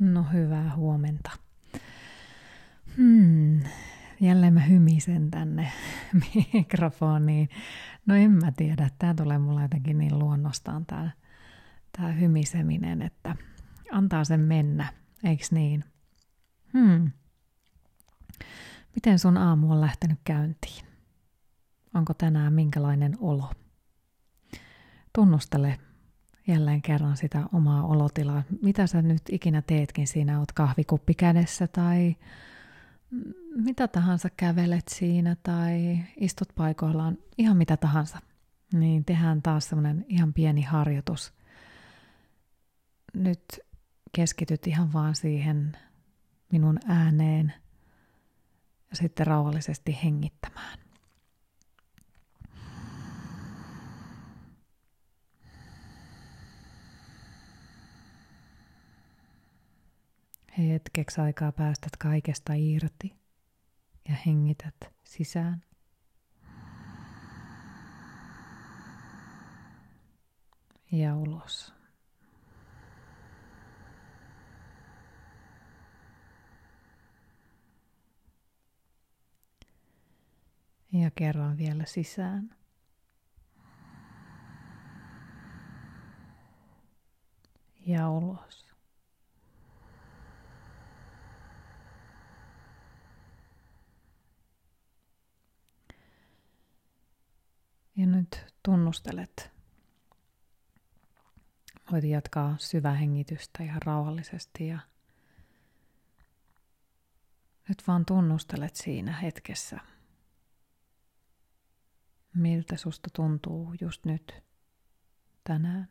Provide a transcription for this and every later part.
No hyvää huomenta. Hmm, jälleen mä hymisen tänne mikrofoniin. No en mä tiedä, tää tulee mulla jotenkin niin luonnostaan tää, tää hymiseminen, että antaa sen mennä, eiks niin? Hmm. Miten sun aamu on lähtenyt käyntiin? Onko tänään minkälainen olo? Tunnustele jälleen kerran sitä omaa olotilaa. Mitä sä nyt ikinä teetkin siinä, oot kahvikuppi kädessä tai mitä tahansa kävelet siinä tai istut paikoillaan, ihan mitä tahansa. Niin tehdään taas semmoinen ihan pieni harjoitus. Nyt keskityt ihan vaan siihen minun ääneen ja sitten rauhallisesti hengittämään. Hetkeksi aikaa päästät kaikesta irti ja hengität sisään. Ja ulos. Ja kerran vielä sisään. Ja ulos. Ja nyt tunnustelet. Voit jatkaa syvähengitystä ihan rauhallisesti ja nyt vaan tunnustelet siinä hetkessä, miltä susta tuntuu just nyt, tänään,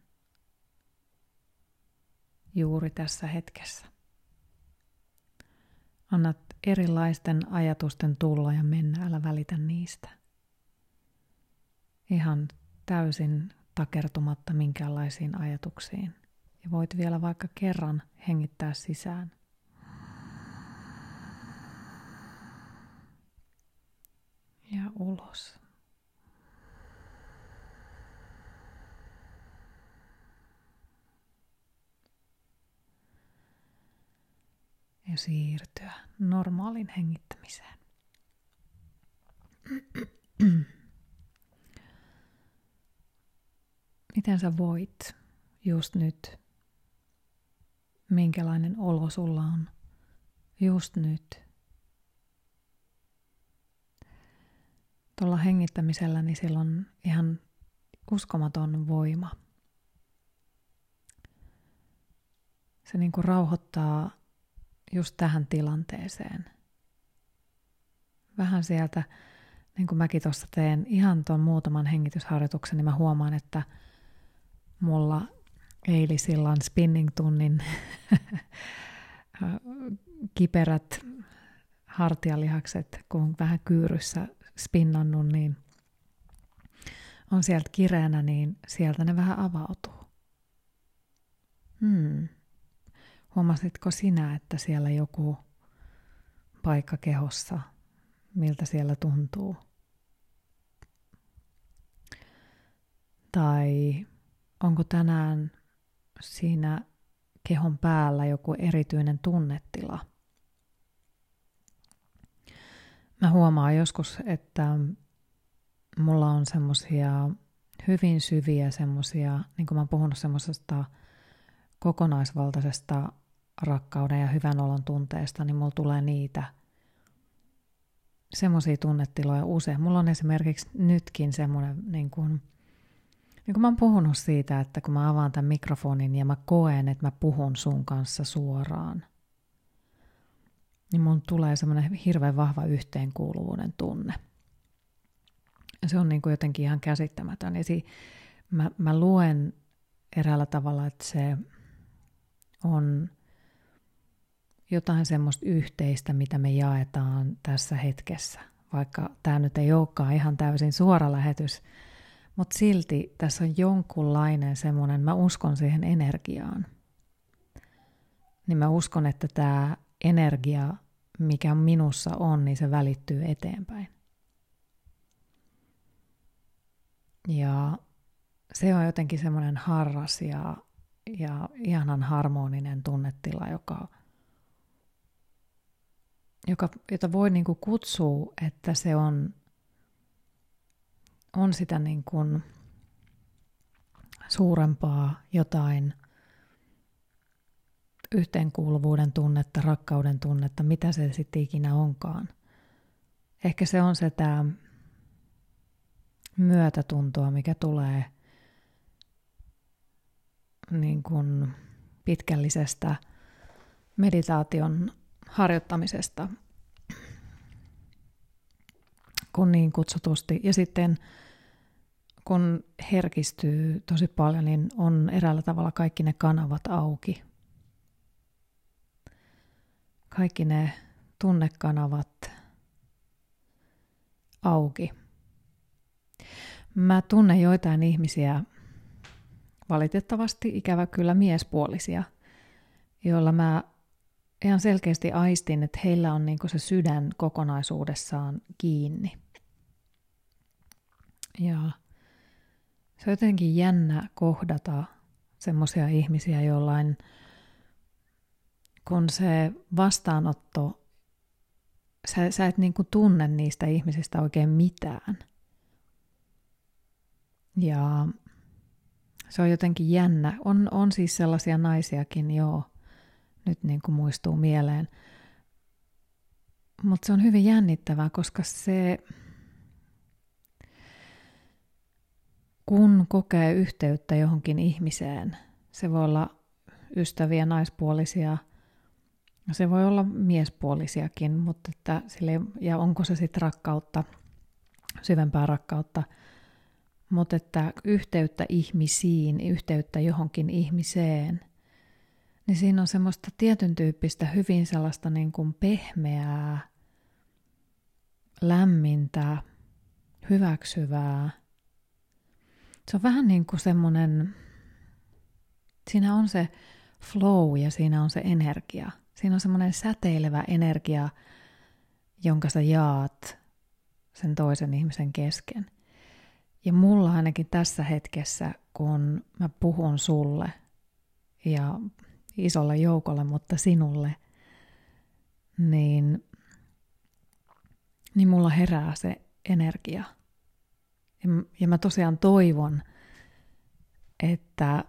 juuri tässä hetkessä. Annat erilaisten ajatusten tulla ja mennä, älä välitä niistä ihan täysin takertumatta minkäänlaisiin ajatuksiin. Ja voit vielä vaikka kerran hengittää sisään. Ja ulos. Ja siirtyä normaalin hengittämiseen. miten sä voit just nyt, minkälainen olo sulla on just nyt. Tuolla hengittämisellä niin sillä on ihan uskomaton voima. Se niin kuin rauhoittaa just tähän tilanteeseen. Vähän sieltä, niin kuin mäkin tuossa teen ihan tuon muutaman hengitysharjoituksen, niin mä huomaan, että – mulla eilisillan spinning-tunnin kiperät hartialihakset, kun vähän kyyryssä spinnannut, niin on sieltä kireänä, niin sieltä ne vähän avautuu. Hmm. Huomasitko sinä, että siellä joku paikka kehossa, miltä siellä tuntuu? Tai onko tänään siinä kehon päällä joku erityinen tunnetila. Mä huomaan joskus, että mulla on semmosia hyvin syviä semmosia, niin kuin mä oon puhunut semmoisesta kokonaisvaltaisesta rakkauden ja hyvän olon tunteesta, niin mulla tulee niitä semmoisia tunnetiloja usein. Mulla on esimerkiksi nytkin semmoinen niin kuin, niin kun mä oon puhunut siitä, että kun mä avaan tämän mikrofonin ja mä koen, että mä puhun sun kanssa suoraan, niin mun tulee semmoinen hirveän vahva yhteenkuuluvuuden tunne. Ja se on niin kuin jotenkin ihan käsittämätön. Ja si- mä, mä luen eräällä tavalla, että se on jotain semmoista yhteistä, mitä me jaetaan tässä hetkessä. Vaikka tämä nyt ei olekaan ihan täysin suora lähetys, mutta silti tässä on jonkunlainen semmoinen, mä uskon siihen energiaan. Niin mä uskon, että tämä energia, mikä minussa on, niin se välittyy eteenpäin. Ja se on jotenkin semmoinen harras ja, ja ihanan harmoninen tunnetila, joka joka, jota voi niin kuin kutsua, että se on, on sitä niin kuin suurempaa jotain yhteenkuuluvuuden tunnetta, rakkauden tunnetta, mitä se sitten ikinä onkaan. Ehkä se on sitä myötätuntoa, mikä tulee niin kuin pitkällisestä meditaation harjoittamisesta, kun niin kutsutusti. Ja sitten kun herkistyy tosi paljon, niin on eräällä tavalla kaikki ne kanavat auki. Kaikki ne tunnekanavat auki. Mä tunnen joitain ihmisiä, valitettavasti ikävä kyllä miespuolisia, joilla mä ihan selkeästi aistin, että heillä on niin se sydän kokonaisuudessaan kiinni. Ja se on jotenkin jännä kohdata semmoisia ihmisiä, jollain kun se vastaanotto, sä, sä et niin tunne niistä ihmisistä oikein mitään. Ja se on jotenkin jännä. On, on siis sellaisia naisiakin, joo, nyt niin kuin muistuu mieleen. Mutta se on hyvin jännittävää, koska se, kun kokee yhteyttä johonkin ihmiseen, se voi olla ystäviä, naispuolisia, se voi olla miespuolisiakin, mutta että sille, ja onko se sitten rakkautta, syvempää rakkautta, mutta että yhteyttä ihmisiin, yhteyttä johonkin ihmiseen, niin siinä on semmoista tietyn tyyppistä, hyvin sellaista niin kuin pehmeää, lämmintä, hyväksyvää. Se on vähän niin kuin semmoinen, siinä on se flow ja siinä on se energia. Siinä on semmoinen säteilevä energia, jonka sä jaat sen toisen ihmisen kesken. Ja mulla ainakin tässä hetkessä, kun mä puhun sulle ja isolle joukolle, mutta sinulle, niin, niin mulla herää se energia. Ja, ja mä tosiaan toivon, että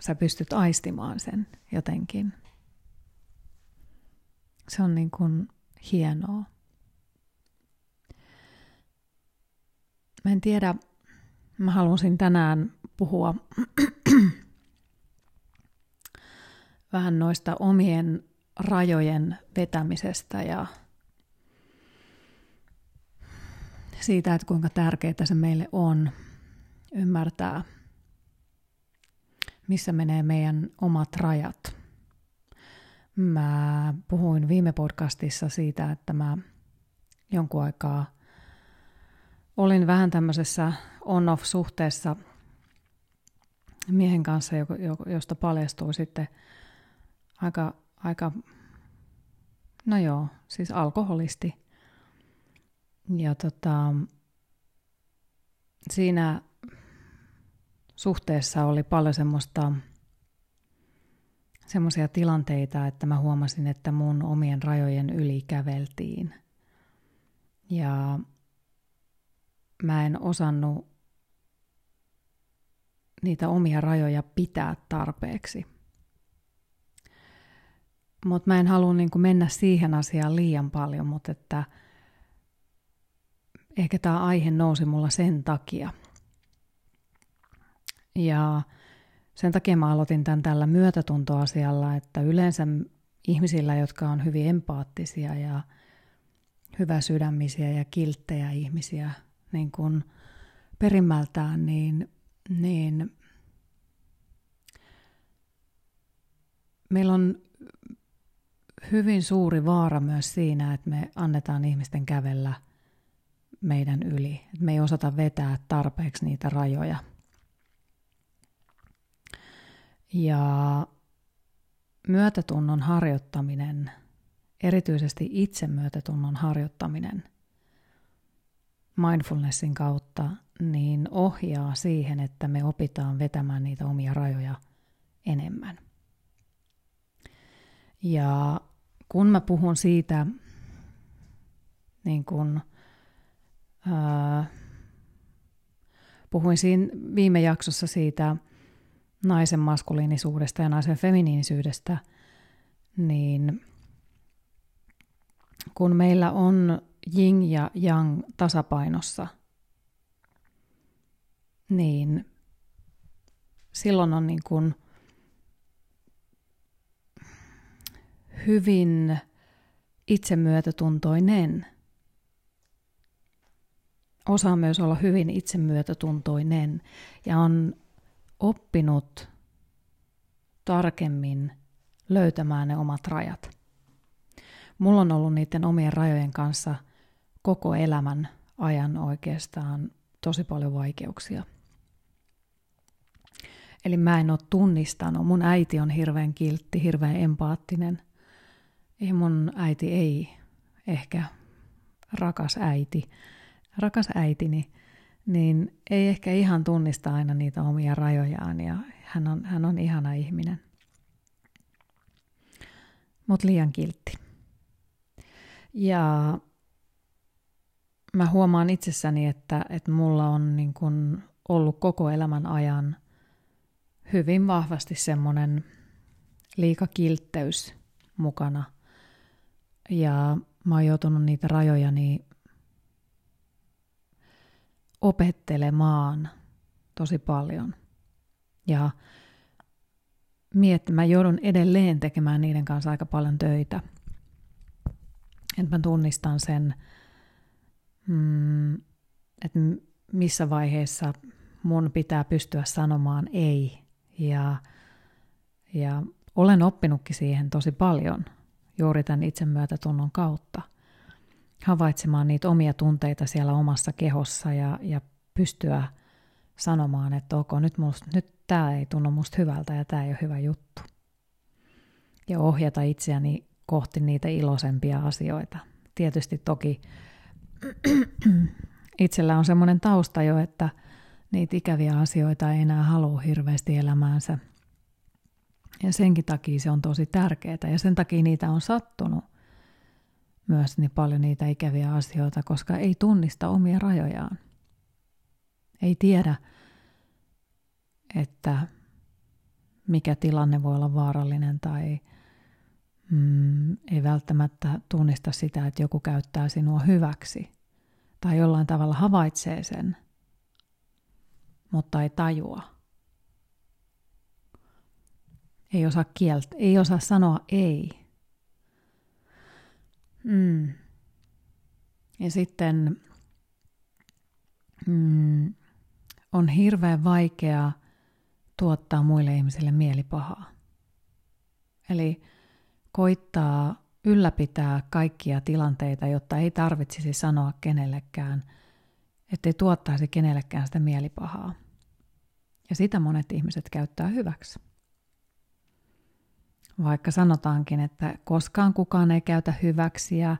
sä pystyt aistimaan sen jotenkin. Se on niin kuin hienoa. Mä en tiedä, mä halusin tänään puhua vähän noista omien rajojen vetämisestä ja siitä, että kuinka tärkeää se meille on ymmärtää, missä menee meidän omat rajat. Mä puhuin viime podcastissa siitä, että mä jonkun aikaa olin vähän tämmöisessä on-off-suhteessa miehen kanssa, josta paljastui sitten aika, aika, no joo, siis alkoholisti. Ja tota, siinä suhteessa oli paljon semmoista, semmoisia tilanteita, että mä huomasin, että mun omien rajojen yli käveltiin. Ja mä en osannut niitä omia rajoja pitää tarpeeksi. Mutta mä en halua niin mennä siihen asiaan liian paljon, mutta että ehkä tämä aihe nousi mulla sen takia. Ja sen takia mä aloitin tämän tällä myötätuntoasialla, että yleensä ihmisillä, jotka on hyvin empaattisia ja hyvä sydämisiä ja kilttejä ihmisiä niin kuin perimmältään, niin, niin meillä on hyvin suuri vaara myös siinä, että me annetaan ihmisten kävellä meidän yli. Että me ei osata vetää tarpeeksi niitä rajoja. Ja myötätunnon harjoittaminen, erityisesti itsemyötätunnon harjoittaminen mindfulnessin kautta, niin ohjaa siihen, että me opitaan vetämään niitä omia rajoja enemmän. Ja kun mä puhun siitä niin kuin, ää, puhuin siinä viime jaksossa siitä naisen maskuliinisuudesta ja naisen feminiinisyydestä, niin kun meillä on jing ja yang tasapainossa, niin silloin on niin kuin hyvin itsemyötätuntoinen. Osaa myös olla hyvin itsemyötätuntoinen ja on oppinut tarkemmin löytämään ne omat rajat. Mulla on ollut niiden omien rajojen kanssa koko elämän ajan oikeastaan tosi paljon vaikeuksia. Eli mä en ole tunnistanut. Mun äiti on hirveän kiltti, hirveän empaattinen. Ei mun äiti ei ehkä rakas äiti, rakas äitini, niin ei ehkä ihan tunnista aina niitä omia rajojaan ja hän on, hän on ihana ihminen. Mutta liian kiltti. Ja mä huomaan itsessäni, että, että mulla on niin kun ollut koko elämän ajan hyvin vahvasti semmoinen liikakiltteys mukana. Ja mä oon joutunut niitä rajojani opettelemaan tosi paljon. Ja miettimään, joudun edelleen tekemään niiden kanssa aika paljon töitä. Että mä tunnistan sen, mm, että missä vaiheessa mun pitää pystyä sanomaan ei. Ja, ja olen oppinutkin siihen tosi paljon juuri tämän itsemyötätunnon kautta. Havaitsemaan niitä omia tunteita siellä omassa kehossa ja, ja pystyä sanomaan, että ok, nyt, nyt tämä ei tunnu musta hyvältä ja tämä ei ole hyvä juttu. Ja ohjata itseäni kohti niitä iloisempia asioita. Tietysti toki itsellä on semmoinen tausta jo, että niitä ikäviä asioita ei enää halua hirveästi elämäänsä. Ja senkin takia se on tosi tärkeää ja sen takia niitä on sattunut myös niin paljon niitä ikäviä asioita, koska ei tunnista omia rajojaan. Ei tiedä, että mikä tilanne voi olla vaarallinen tai mm, ei välttämättä tunnista sitä, että joku käyttää sinua hyväksi tai jollain tavalla havaitsee sen, mutta ei tajua. Ei osaa kieltä, ei osaa sanoa ei. Mm. Ja sitten mm, on hirveän vaikeaa tuottaa muille ihmisille mielipahaa. Eli koittaa ylläpitää kaikkia tilanteita, jotta ei tarvitsisi sanoa kenellekään, ettei tuottaisi kenellekään sitä mielipahaa. Ja sitä monet ihmiset käyttää hyväksi. Vaikka sanotaankin, että koskaan kukaan ei käytä hyväksi ja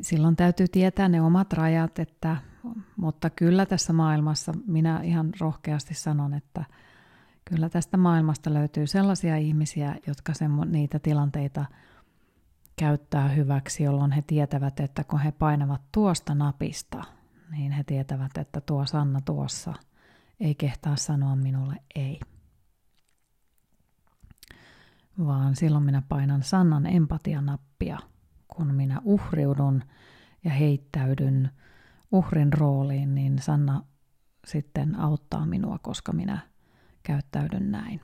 silloin täytyy tietää ne omat rajat, että, mutta kyllä tässä maailmassa minä ihan rohkeasti sanon, että – Kyllä tästä maailmasta löytyy sellaisia ihmisiä, jotka semmo, niitä tilanteita käyttää hyväksi, jolloin he tietävät, että kun he painavat tuosta napista, niin he tietävät, että tuo Sanna tuossa ei kehtaa sanoa minulle ei. Vaan silloin minä painan Sannan empatianappia, kun minä uhriudun ja heittäydyn uhrin rooliin, niin Sanna sitten auttaa minua, koska minä käyttäydyn näin.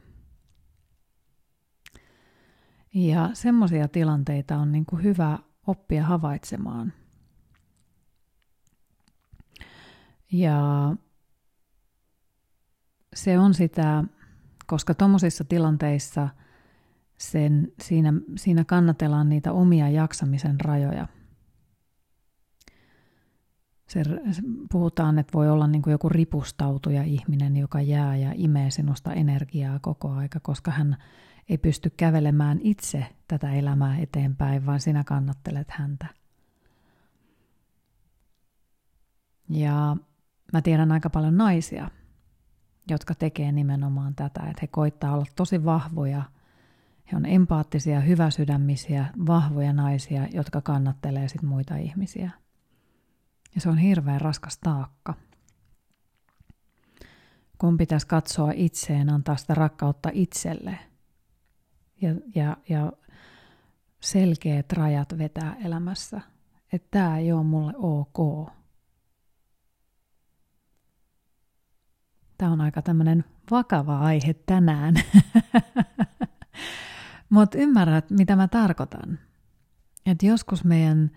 Ja semmoisia tilanteita on niin kuin hyvä oppia havaitsemaan. Ja se on sitä, koska tuommoisissa tilanteissa sen, siinä, siinä kannatellaan niitä omia jaksamisen rajoja se, puhutaan, että voi olla niin kuin joku ripustautuja ihminen, joka jää ja imee sinusta energiaa koko aika, koska hän ei pysty kävelemään itse tätä elämää eteenpäin, vaan sinä kannattelet häntä. Ja mä tiedän aika paljon naisia, jotka tekee nimenomaan tätä, että he koittaa olla tosi vahvoja, he on empaattisia, hyväsydämisiä, vahvoja naisia, jotka kannattelee sit muita ihmisiä – Ja se on hirveän raskas taakka. Kun pitäisi katsoa itseen, antaa sitä rakkautta itselle ja, ja, ja selkeät rajat vetää elämässä. Että tämä ei ole mulle ok. Tämä on aika tämmöinen vakava aihe tänään. Mutta ymmärrät, mitä mä tarkoitan. Että joskus meidän,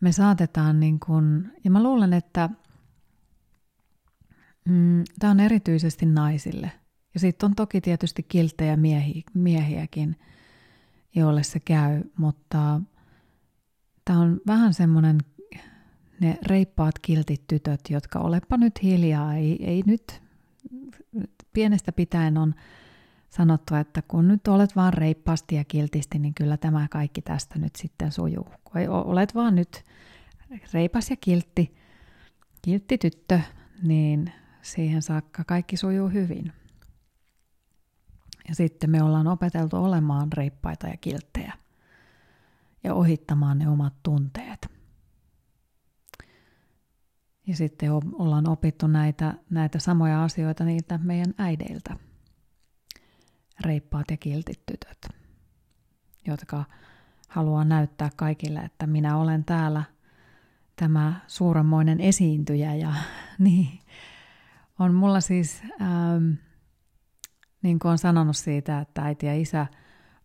me saatetaan niin kun, ja mä luulen, että mm, tämä on erityisesti naisille. Ja sitten on toki tietysti kilttejä miehi, miehiäkin, joille se käy, mutta tämä on vähän semmoinen ne reippaat kiltit tytöt, jotka olepa nyt hiljaa, ei, ei nyt pienestä pitäen on sanottu, että kun nyt olet vaan reippaasti ja kiltisti, niin kyllä tämä kaikki tästä nyt sitten sujuu. Kun olet vaan nyt reipas ja kiltti, kiltti tyttö, niin siihen saakka kaikki sujuu hyvin. Ja sitten me ollaan opeteltu olemaan reippaita ja kilttejä ja ohittamaan ne omat tunteet. Ja sitten ollaan opittu näitä, näitä samoja asioita niiltä meidän äideiltä. Reippaat ja kiltit tytöt, jotka haluaa näyttää kaikille, että minä olen täällä tämä suuremmoinen esiintyjä. Ja niin, on mulla siis, ähm, niin kuin on sanonut siitä, että äiti ja isä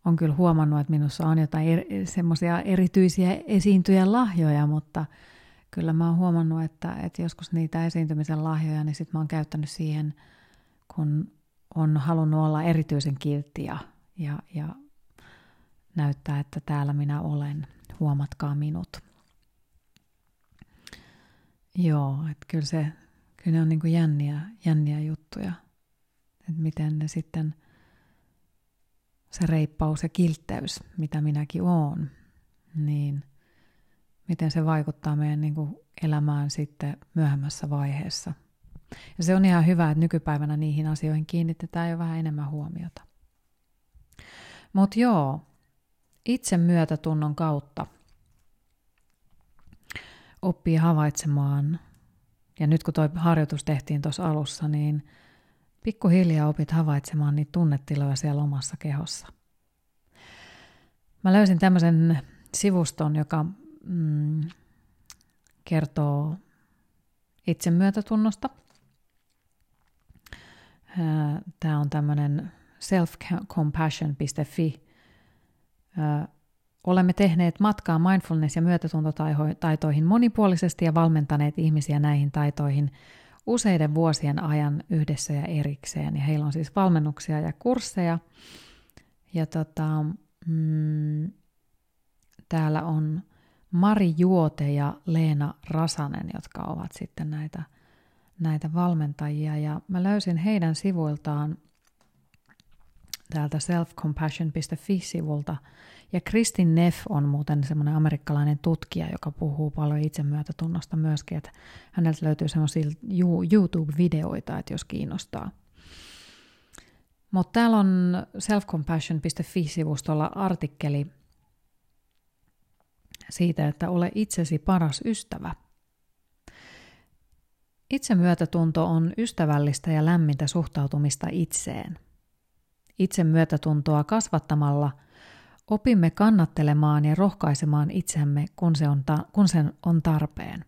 on kyllä huomannut, että minussa on jotain er, semmoisia erityisiä esiintyjän lahjoja, mutta – kyllä mä oon huomannut, että, että joskus niitä esiintymisen lahjoja, niin sit mä oon käyttänyt siihen, kun on halunnut olla erityisen kiltti ja, ja, ja näyttää, että täällä minä olen, huomatkaa minut. Joo, että kyllä, se, kyllä ne on niin kuin jänniä, jänniä juttuja, että miten ne sitten, se reippaus ja kiltteys, mitä minäkin oon, niin miten se vaikuttaa meidän niin kuin elämään sitten myöhemmässä vaiheessa. Ja se on ihan hyvä, että nykypäivänä niihin asioihin kiinnitetään jo vähän enemmän huomiota. Mutta joo, itse myötätunnon kautta oppii havaitsemaan, ja nyt kun tuo harjoitus tehtiin tuossa alussa, niin pikkuhiljaa opit havaitsemaan niitä tunnetiloja siellä omassa kehossa. Mä löysin tämmöisen sivuston, joka mm, kertoo itsemyötätunnosta. Tämä on tämmöinen selfcompassion.fi. Olemme tehneet matkaa mindfulness- ja myötätuntotaitoihin monipuolisesti ja valmentaneet ihmisiä näihin taitoihin useiden vuosien ajan yhdessä ja erikseen. Ja heillä on siis valmennuksia ja kursseja. Ja tota, mm, täällä on Mari Juote ja Leena Rasanen, jotka ovat sitten näitä, näitä valmentajia. Ja mä löysin heidän sivuiltaan täältä selfcompassion.fi-sivulta. Ja Kristin Neff on muuten semmoinen amerikkalainen tutkija, joka puhuu paljon itsemyötätunnosta myöskin, että häneltä löytyy semmoisia YouTube-videoita, että jos kiinnostaa. Mutta täällä on selfcompassion.fi-sivustolla artikkeli siitä, että ole itsesi paras ystävä. Itsemyötätunto on ystävällistä ja lämmintä suhtautumista itseen. Itsemyötätuntoa kasvattamalla opimme kannattelemaan ja rohkaisemaan itsemme, kun se on, ta- kun se on tarpeen.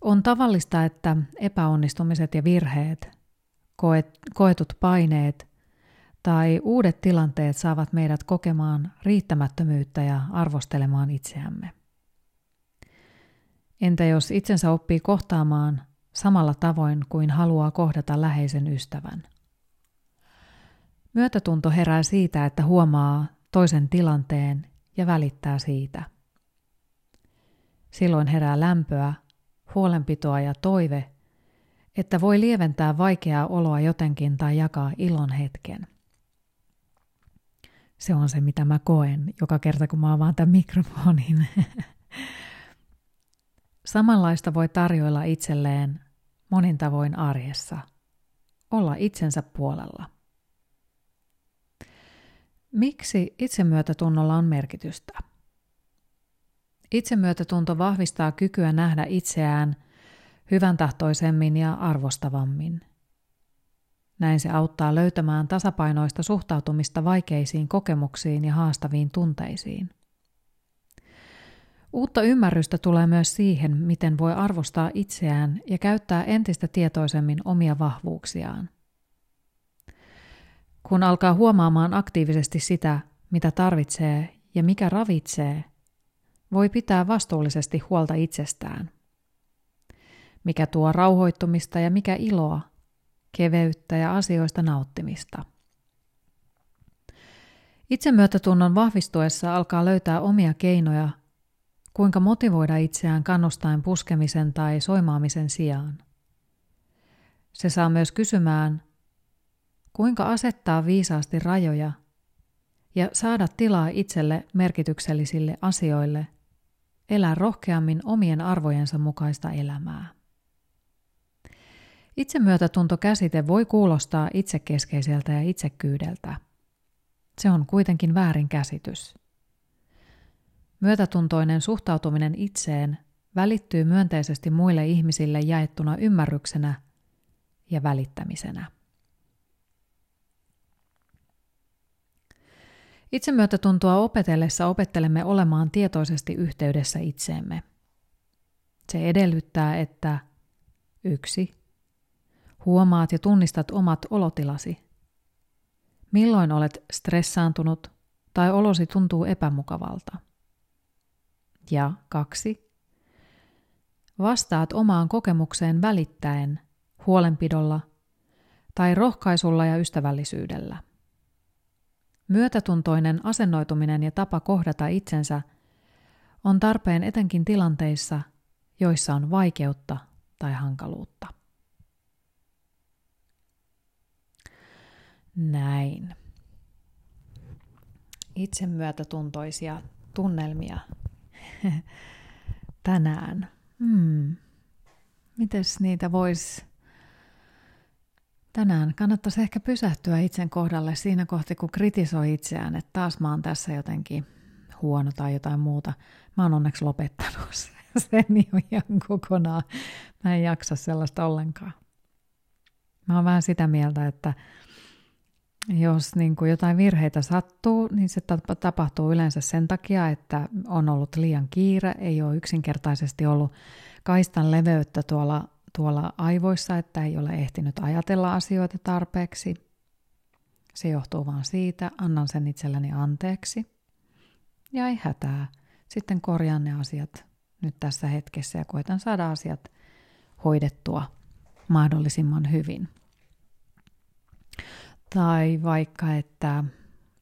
On tavallista, että epäonnistumiset ja virheet, koet, koetut paineet tai uudet tilanteet saavat meidät kokemaan riittämättömyyttä ja arvostelemaan itseämme. Entä jos itsensä oppii kohtaamaan samalla tavoin kuin haluaa kohdata läheisen ystävän? Myötätunto herää siitä, että huomaa toisen tilanteen ja välittää siitä. Silloin herää lämpöä, huolenpitoa ja toive, että voi lieventää vaikeaa oloa jotenkin tai jakaa ilon hetken – se on se, mitä mä koen joka kerta, kun mä avaan tämän mikrofonin. Samanlaista voi tarjoilla itselleen monin tavoin arjessa. Olla itsensä puolella. Miksi itsemyötätunnolla on merkitystä? Itsemyötätunto vahvistaa kykyä nähdä itseään hyvän tahtoisemmin ja arvostavammin. Näin se auttaa löytämään tasapainoista suhtautumista vaikeisiin kokemuksiin ja haastaviin tunteisiin. Uutta ymmärrystä tulee myös siihen, miten voi arvostaa itseään ja käyttää entistä tietoisemmin omia vahvuuksiaan. Kun alkaa huomaamaan aktiivisesti sitä, mitä tarvitsee ja mikä ravitsee, voi pitää vastuullisesti huolta itsestään. Mikä tuo rauhoittumista ja mikä iloa, keveyttä ja asioista nauttimista. Itsemyötätunnon vahvistuessa alkaa löytää omia keinoja Kuinka motivoida itseään kannustaen puskemisen tai soimaamisen sijaan? Se saa myös kysymään, kuinka asettaa viisaasti rajoja ja saada tilaa itselle merkityksellisille asioille, elää rohkeammin omien arvojensa mukaista elämää. Itsemyötätuntokäsite voi kuulostaa itsekeskeiseltä ja itsekyydeltä. Se on kuitenkin väärin käsitys. Myötätuntoinen suhtautuminen itseen välittyy myönteisesti muille ihmisille jaettuna ymmärryksenä ja välittämisenä. Itsemyötätuntoa opetellessa opettelemme olemaan tietoisesti yhteydessä itseemme. Se edellyttää, että yksi Huomaat ja tunnistat omat olotilasi. Milloin olet stressaantunut tai olosi tuntuu epämukavalta? Ja kaksi. Vastaat omaan kokemukseen välittäen, huolenpidolla tai rohkaisulla ja ystävällisyydellä. Myötätuntoinen asennoituminen ja tapa kohdata itsensä on tarpeen etenkin tilanteissa, joissa on vaikeutta tai hankaluutta. Näin. Itsemyötätuntoisia tunnelmia tänään. Hmm. Mites niitä voisi tänään? Kannattaisi ehkä pysähtyä itsen kohdalle siinä kohti, kun kritisoi itseään, että taas mä oon tässä jotenkin huono tai jotain muuta. Mä oon onneksi lopettanut sen jo ihan kokonaan. Mä en jaksa sellaista ollenkaan. Mä oon vähän sitä mieltä, että jos niin kuin jotain virheitä sattuu, niin se tapahtuu yleensä sen takia, että on ollut liian kiire, ei ole yksinkertaisesti ollut kaistan leveyttä tuolla, tuolla aivoissa, että ei ole ehtinyt ajatella asioita tarpeeksi. Se johtuu vaan siitä, annan sen itselleni anteeksi. Ja ei hätää. Sitten korjaan ne asiat nyt tässä hetkessä ja koitan saada asiat hoidettua mahdollisimman hyvin. Tai vaikka, että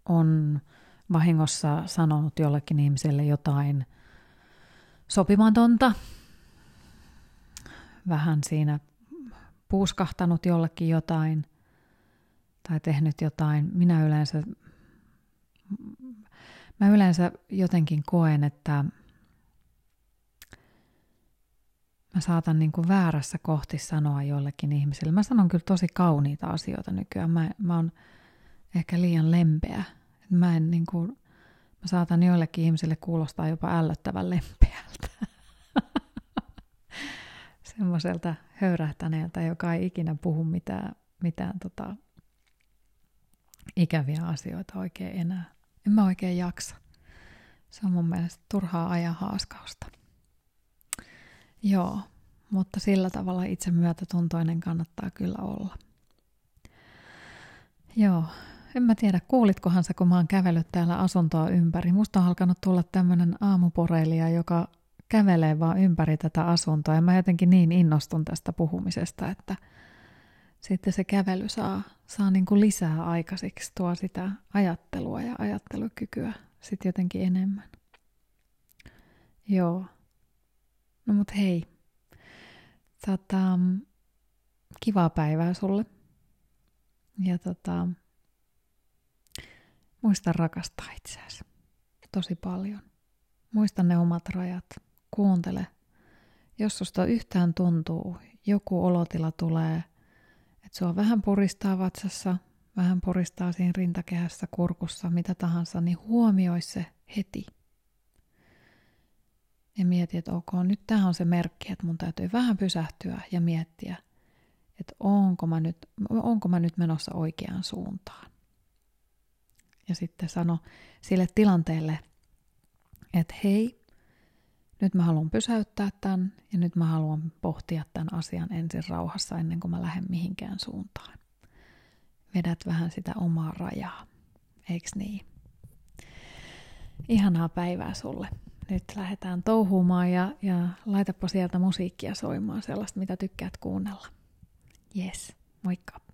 on vahingossa sanonut jollekin ihmiselle jotain sopimatonta, vähän siinä puuskahtanut jollekin jotain tai tehnyt jotain. Minä yleensä, mä yleensä jotenkin koen, että mä saatan niin kuin väärässä kohti sanoa jollekin ihmiselle. Mä sanon kyllä tosi kauniita asioita nykyään. Mä, mä oon ehkä liian lempeä. Mä en niin kuin, mä saatan joillekin ihmisille kuulostaa jopa ällöttävän lempeältä. Semmoiselta höyrähtäneeltä, joka ei ikinä puhu mitään, mitään tota, ikäviä asioita oikein enää. En mä oikein jaksa. Se on mun mielestä turhaa ajan haaskausta. Joo, mutta sillä tavalla itse myötätuntoinen kannattaa kyllä olla. Joo, en mä tiedä, kuulitkohan sä, kun mä oon kävellyt täällä asuntoa ympäri. Musta on alkanut tulla tämmönen aamuporeilija, joka kävelee vaan ympäri tätä asuntoa. Ja mä jotenkin niin innostun tästä puhumisesta, että sitten se kävely saa, saa niin kuin lisää aikaisiksi, tuo sitä ajattelua ja ajattelukykyä sitten jotenkin enemmän. Joo, No mut hei, tota, kivaa päivää sulle. Ja tota, muista rakastaa itseäsi tosi paljon. Muista ne omat rajat. Kuuntele. Jos susta yhtään tuntuu, joku olotila tulee, että sua vähän puristaa vatsassa, vähän puristaa siinä rintakehässä, kurkussa, mitä tahansa, niin huomioi se heti. Ja mieti, että ok, nyt tämä on se merkki, että mun täytyy vähän pysähtyä ja miettiä, että onko mä nyt, onko mä nyt menossa oikeaan suuntaan. Ja sitten sano sille tilanteelle, että hei, nyt mä haluan pysäyttää tämän ja nyt mä haluan pohtia tämän asian ensin rauhassa ennen kuin mä lähden mihinkään suuntaan. Vedät vähän sitä omaa rajaa, eiks niin? Ihanaa päivää sulle. Nyt lähdetään touhumaan ja, ja laitapa sieltä musiikkia soimaan, sellaista mitä tykkäät kuunnella. Yes, moikka!